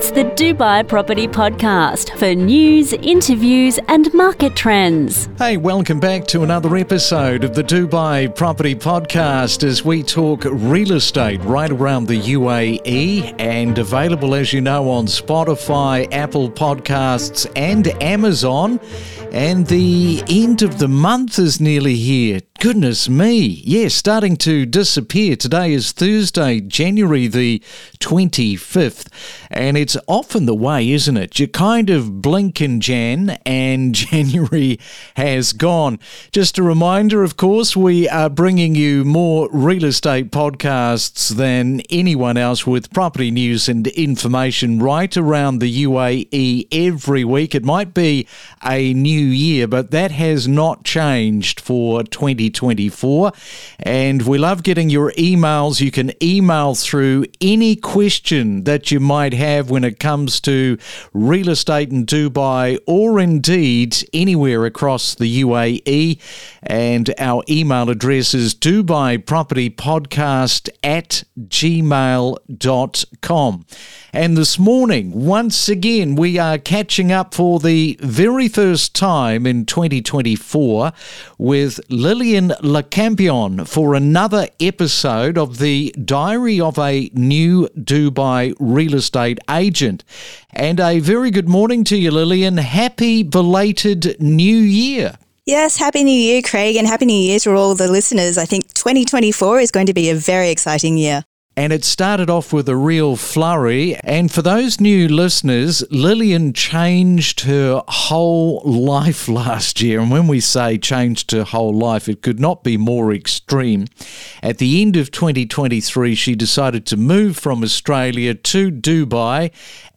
It's the Dubai Property Podcast for news, interviews, and market trends. Hey, welcome back to another episode of the Dubai Property Podcast as we talk real estate right around the UAE and available, as you know, on Spotify, Apple Podcasts, and Amazon. And the end of the month is nearly here. Goodness me. Yes, yeah, starting to disappear. Today is Thursday, January the 25th. And it's often the way, isn't it? You kind of blink in Jan and January has gone. Just a reminder, of course, we are bringing you more real estate podcasts than anyone else with property news and information right around the UAE every week. It might be a new year, but that has not changed for 2024. And we love getting your emails. You can email through any question that you might have when it comes to real estate in Dubai or indeed anywhere across the UAE. And our email address is Dubai Property Podcast at gmail.com. And this morning, once again, we are catching up for the very first time in 2024 with Lillian Le Campion for another episode of the Diary of a New Dubai Real Estate Agent. And a very good morning to you, Lillian. Happy belated New Year. Yes, Happy New Year, Craig, and Happy New Year to all the listeners. I think 2024 is going to be a very exciting year. And it started off with a real flurry. And for those new listeners, Lillian changed her whole life last year. And when we say changed her whole life, it could not be more extreme. At the end of 2023, she decided to move from Australia to Dubai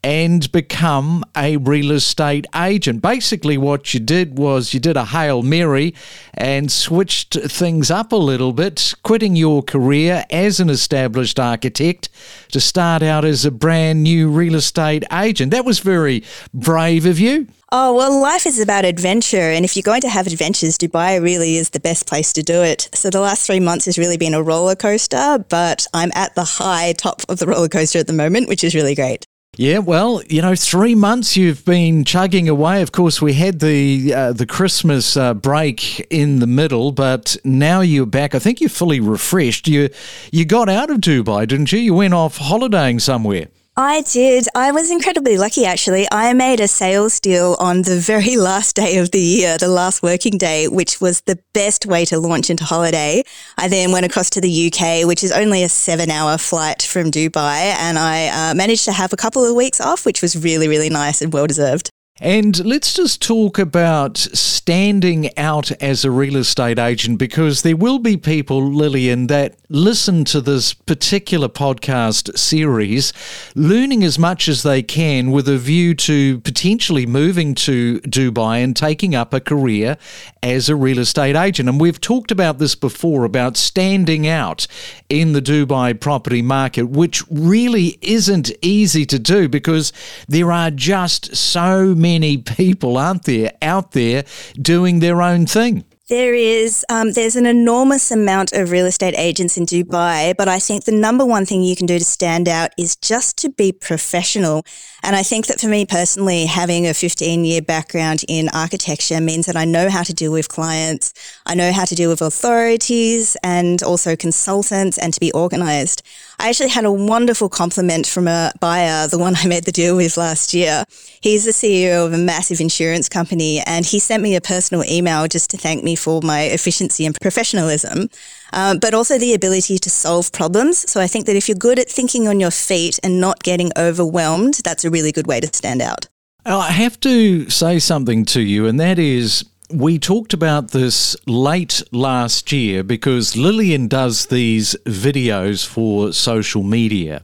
and become a real estate agent. Basically, what you did was you did a Hail Mary and switched things up a little bit, quitting your career as an established architect to start out as a brand new real estate agent. That was very brave of you. Oh, well, life is about adventure. And if you're going to have adventures, Dubai really is the best place to do it. So the last three months has really been a roller coaster, but I'm at the high top of the roller coaster at the moment, which is really great. Yeah, well, you know, three months you've been chugging away. Of course, we had the uh, the Christmas uh, break in the middle, but now you're back. I think you're fully refreshed. You you got out of Dubai, didn't you? You went off holidaying somewhere. I did. I was incredibly lucky, actually. I made a sales deal on the very last day of the year, the last working day, which was the best way to launch into holiday. I then went across to the UK, which is only a seven hour flight from Dubai, and I uh, managed to have a couple of weeks off, which was really, really nice and well deserved. And let's just talk about standing out as a real estate agent because there will be people, Lillian, that listen to this particular podcast series, learning as much as they can with a view to potentially moving to Dubai and taking up a career as a real estate agent. And we've talked about this before about standing out in the Dubai property market, which really isn't easy to do because there are just so many people, aren't there, out there doing their own thing? There is, um, there's an enormous amount of real estate agents in Dubai, but I think the number one thing you can do to stand out is just to be professional. And I think that for me personally, having a 15 year background in architecture means that I know how to deal with clients, I know how to deal with authorities and also consultants and to be organized. I actually had a wonderful compliment from a buyer, the one I made the deal with last year. He's the CEO of a massive insurance company, and he sent me a personal email just to thank me for my efficiency and professionalism, um, but also the ability to solve problems. So I think that if you're good at thinking on your feet and not getting overwhelmed, that's a really good way to stand out. I have to say something to you, and that is we talked about this late last year because Lillian does these videos for social media.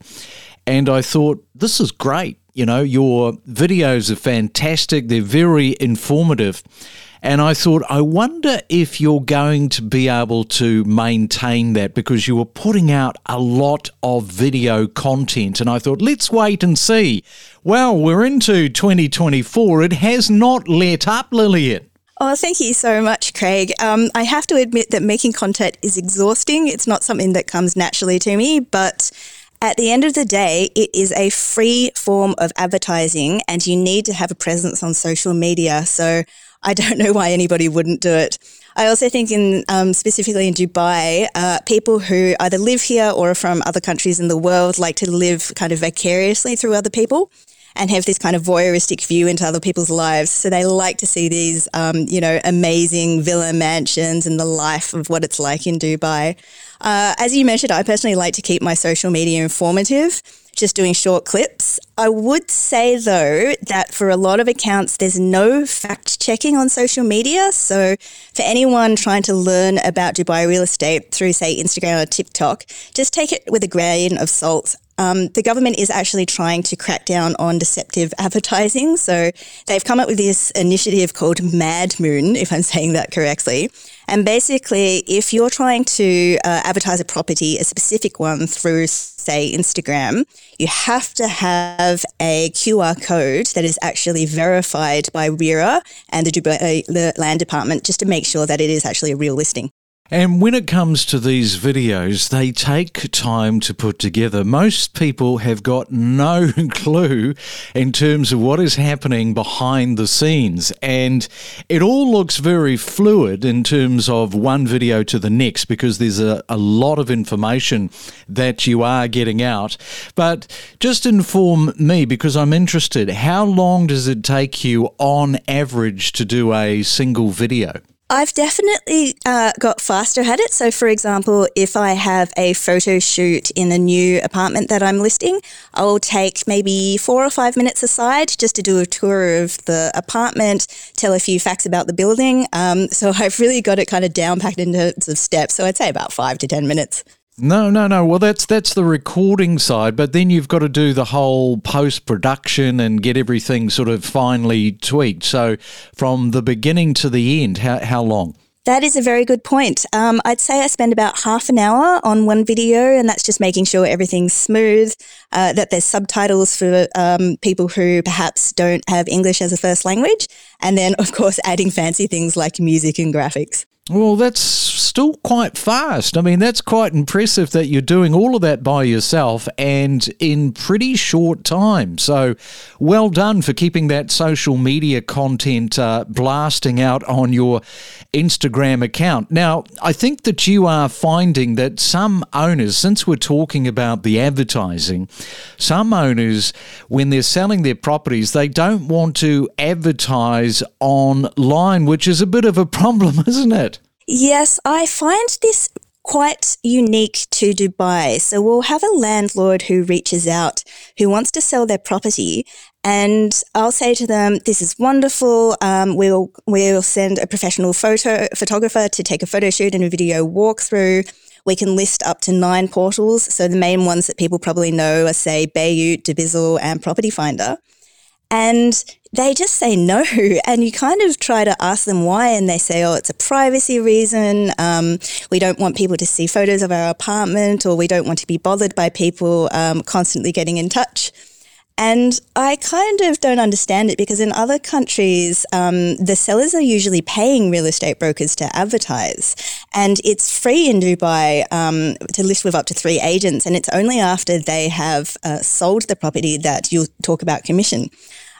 And I thought, this is great. You know, your videos are fantastic, they're very informative. And I thought, I wonder if you're going to be able to maintain that because you were putting out a lot of video content. And I thought, let's wait and see. Well, we're into 2024. It has not let up, Lillian. Oh, thank you so much, Craig. Um, I have to admit that making content is exhausting. It's not something that comes naturally to me, but At the end of the day, it is a free form of advertising and you need to have a presence on social media. So I don't know why anybody wouldn't do it. I also think in um, specifically in Dubai, uh, people who either live here or are from other countries in the world like to live kind of vicariously through other people and have this kind of voyeuristic view into other people's lives. So they like to see these, um, you know, amazing villa mansions and the life of what it's like in Dubai. Uh, as you mentioned, I personally like to keep my social media informative just doing short clips. I would say, though, that for a lot of accounts, there's no fact checking on social media. So, for anyone trying to learn about Dubai real estate through, say, Instagram or TikTok, just take it with a grain of salt. Um, the government is actually trying to crack down on deceptive advertising. So they've come up with this initiative called Madmoun, if I'm saying that correctly. And basically, if you're trying to uh, advertise a property, a specific one through, say, Instagram, you have to have a QR code that is actually verified by RERA and the Dubai uh, Land Department just to make sure that it is actually a real listing. And when it comes to these videos, they take time to put together. Most people have got no clue in terms of what is happening behind the scenes. And it all looks very fluid in terms of one video to the next because there's a, a lot of information that you are getting out. But just inform me because I'm interested. How long does it take you on average to do a single video? I've definitely uh, got faster at it. So, for example, if I have a photo shoot in a new apartment that I'm listing, I'll take maybe four or five minutes aside just to do a tour of the apartment, tell a few facts about the building. Um, so, I've really got it kind of down packed into steps. So, I'd say about five to 10 minutes. No, no, no. Well, that's that's the recording side, but then you've got to do the whole post production and get everything sort of finely tweaked. So, from the beginning to the end, how how long? That is a very good point. Um, I'd say I spend about half an hour on one video, and that's just making sure everything's smooth, uh, that there's subtitles for um, people who perhaps don't have English as a first language, and then, of course, adding fancy things like music and graphics. Well, that's still quite fast. I mean, that's quite impressive that you're doing all of that by yourself and in pretty short time. So, well done for keeping that social media content uh, blasting out on your Instagram account. Now, I think that you are finding that some owners, since we're talking about the advertising, some owners, when they're selling their properties, they don't want to advertise online, which is a bit of a problem, isn't it? Yes, I find this quite unique to Dubai. So we'll have a landlord who reaches out who wants to sell their property. And I'll say to them, this is wonderful. Um, we'll, we'll send a professional photo photographer to take a photo shoot and a video walkthrough. We can list up to nine portals. So the main ones that people probably know are say Bayut, Dubizzle and Property Finder. And they just say no. And you kind of try to ask them why, and they say, oh, it's a privacy reason. Um, we don't want people to see photos of our apartment, or we don't want to be bothered by people um, constantly getting in touch. And I kind of don't understand it because in other countries, um, the sellers are usually paying real estate brokers to advertise. And it's free in Dubai um, to list with up to three agents. And it's only after they have uh, sold the property that you'll talk about commission.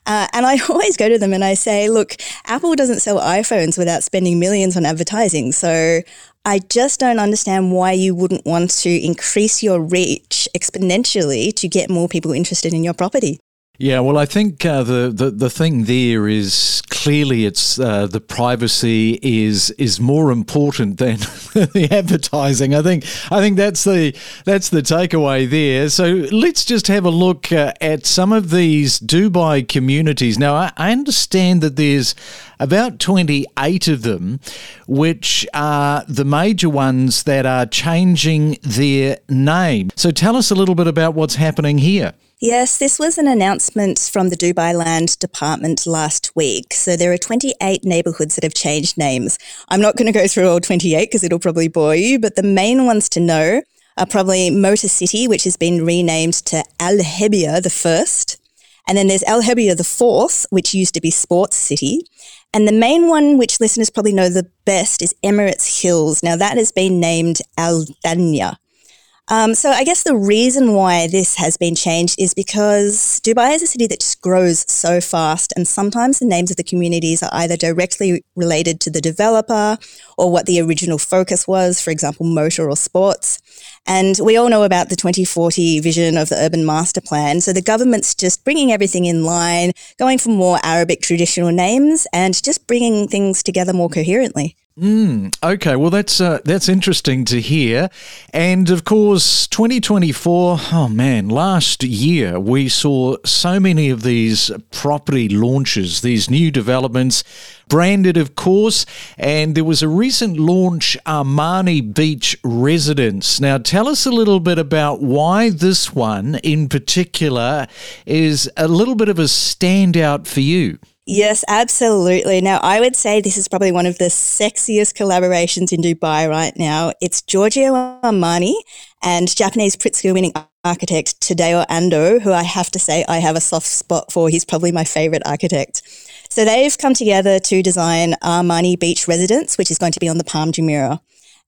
Uh, and I always go to them and I say, look, Apple doesn't sell iPhones without spending millions on advertising. So I just don't understand why you wouldn't want to increase your reach exponentially to get more people interested in your property. Yeah, well, I think uh, the, the the thing there is clearly it's uh, the privacy is is more important than the advertising. I think I think that's the that's the takeaway there. So let's just have a look uh, at some of these Dubai communities. Now, I, I understand that there's about twenty eight of them, which are the major ones that are changing their name. So tell us a little bit about what's happening here. Yes, this was an announcement from the Dubai Land Department last week. So there are 28 neighbourhoods that have changed names. I'm not going to go through all 28 because it'll probably bore you, but the main ones to know are probably Motor City, which has been renamed to Al Hebia the First. And then there's Al Hebia the Fourth, which used to be Sports City. And the main one, which listeners probably know the best, is Emirates Hills. Now that has been named Al Thania. Um, so I guess the reason why this has been changed is because Dubai is a city that just grows so fast, and sometimes the names of the communities are either directly related to the developer or what the original focus was, for example, motor or sports. And we all know about the 2040 vision of the urban master plan. So the government's just bringing everything in line, going for more Arabic traditional names, and just bringing things together more coherently. Mm, okay, well that's uh, that's interesting to hear, and of course, 2024. Oh man, last year we saw so many of these property launches, these new developments, branded, of course, and there was a recent launch, Armani Beach Residence. Now, tell us a little bit about why this one in particular is a little bit of a standout for you. Yes, absolutely. Now, I would say this is probably one of the sexiest collaborations in Dubai right now. It's Giorgio Armani and Japanese Pritzker winning architect Tadao Ando, who I have to say I have a soft spot for. He's probably my favorite architect. So they've come together to design Armani Beach Residence, which is going to be on the Palm Jumeirah.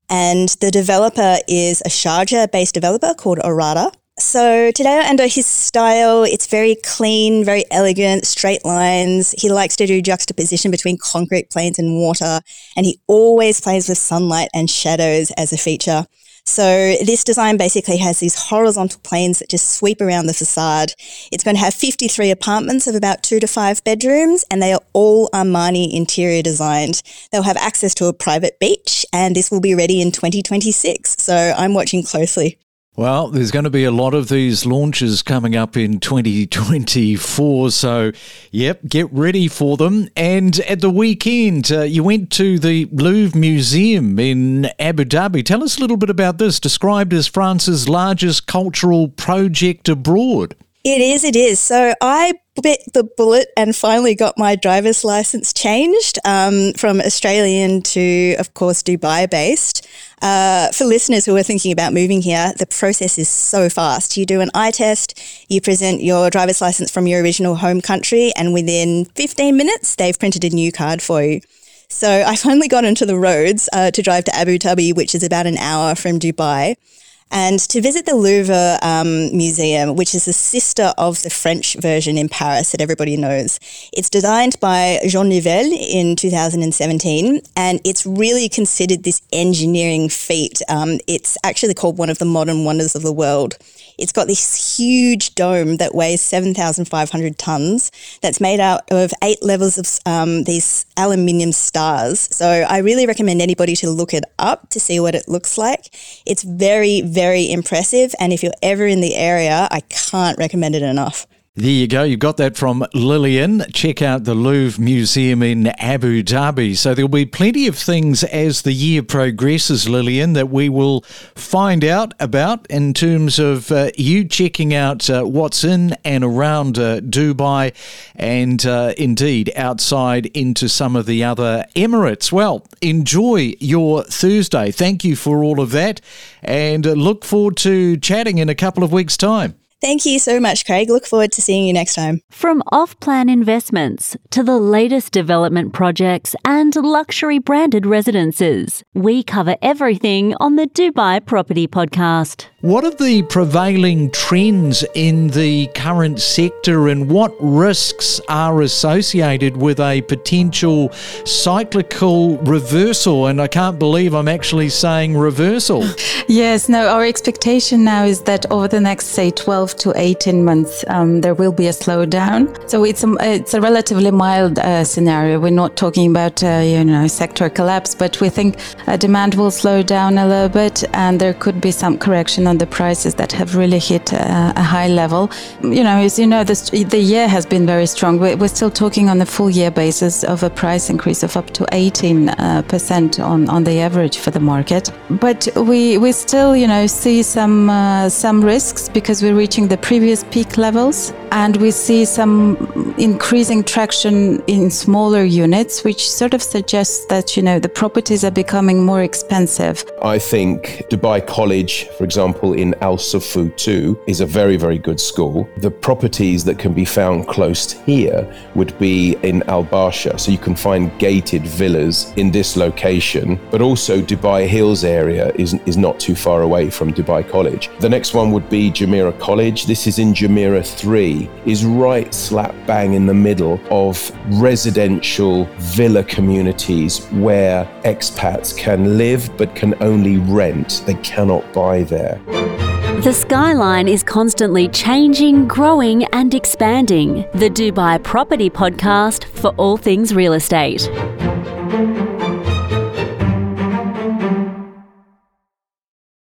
And the developer is a Sharjah based developer called Arada. So Tadao Ando's style, it's very clean, very elegant, straight lines. He likes to do juxtaposition between concrete planes and water, and he always plays with sunlight and shadows as a feature. So this design basically has these horizontal planes that just sweep around the facade. It's going to have 53 apartments of about two to five bedrooms, and they are all Armani interior designed. They'll have access to a private beach, and this will be ready in 2026. So I'm watching closely. Well, there's going to be a lot of these launches coming up in 2024. So, yep, get ready for them. And at the weekend, uh, you went to the Louvre Museum in Abu Dhabi. Tell us a little bit about this, described as France's largest cultural project abroad. It is, it is. So I bit the bullet and finally got my driver's license changed um, from Australian to, of course, Dubai based. Uh, for listeners who are thinking about moving here, the process is so fast. You do an eye test, you present your driver's license from your original home country, and within 15 minutes, they've printed a new card for you. So I finally got into the roads uh, to drive to Abu Dhabi, which is about an hour from Dubai and to visit the Louvre um, Museum, which is the sister of the French version in Paris that everybody knows. It's designed by Jean Nouvel in 2017, and it's really considered this engineering feat. Um, it's actually called one of the modern wonders of the world. It's got this huge dome that weighs 7,500 tons that's made out of eight levels of um, these aluminium stars. So I really recommend anybody to look it up to see what it looks like. It's very, very impressive. And if you're ever in the area, I can't recommend it enough. There you go. You got that from Lillian. Check out the Louvre Museum in Abu Dhabi. So there'll be plenty of things as the year progresses, Lillian, that we will find out about in terms of uh, you checking out uh, what's in and around uh, Dubai and uh, indeed outside into some of the other Emirates. Well, enjoy your Thursday. Thank you for all of that and uh, look forward to chatting in a couple of weeks' time. Thank you so much, Craig. Look forward to seeing you next time. From off plan investments to the latest development projects and luxury branded residences, we cover everything on the Dubai Property Podcast. What are the prevailing trends in the current sector and what risks are associated with a potential cyclical reversal? And I can't believe I'm actually saying reversal. yes, no, our expectation now is that over the next, say, 12 to 18 months, um, there will be a slowdown. So it's a, it's a relatively mild uh, scenario. We're not talking about, uh, you know, sector collapse, but we think uh, demand will slow down a little bit and there could be some correction the prices that have really hit a, a high level. You know, as you know, the year has been very strong. We're, we're, still talking on a full year basis of a price increase of up to 18% uh, on, on the average for the market. But we, we still, you know, see some, uh, some risks because we're reaching the previous peak levels and we see some increasing traction in smaller units, which sort of suggests that, you know, the properties are becoming more expensive. I think Dubai College, for example, in Al Sufouh 2, is a very, very good school. The properties that can be found close here would be in Al Barsha. So you can find gated villas in this location, but also Dubai Hills area is, is not too far away from Dubai College. The next one would be Jumeirah College. This is in Jumeirah 3, is right slap bang in the middle of residential villa communities where expats can live but can only rent. They cannot buy there. The skyline is constantly changing, growing, and expanding. The Dubai Property Podcast for all things real estate.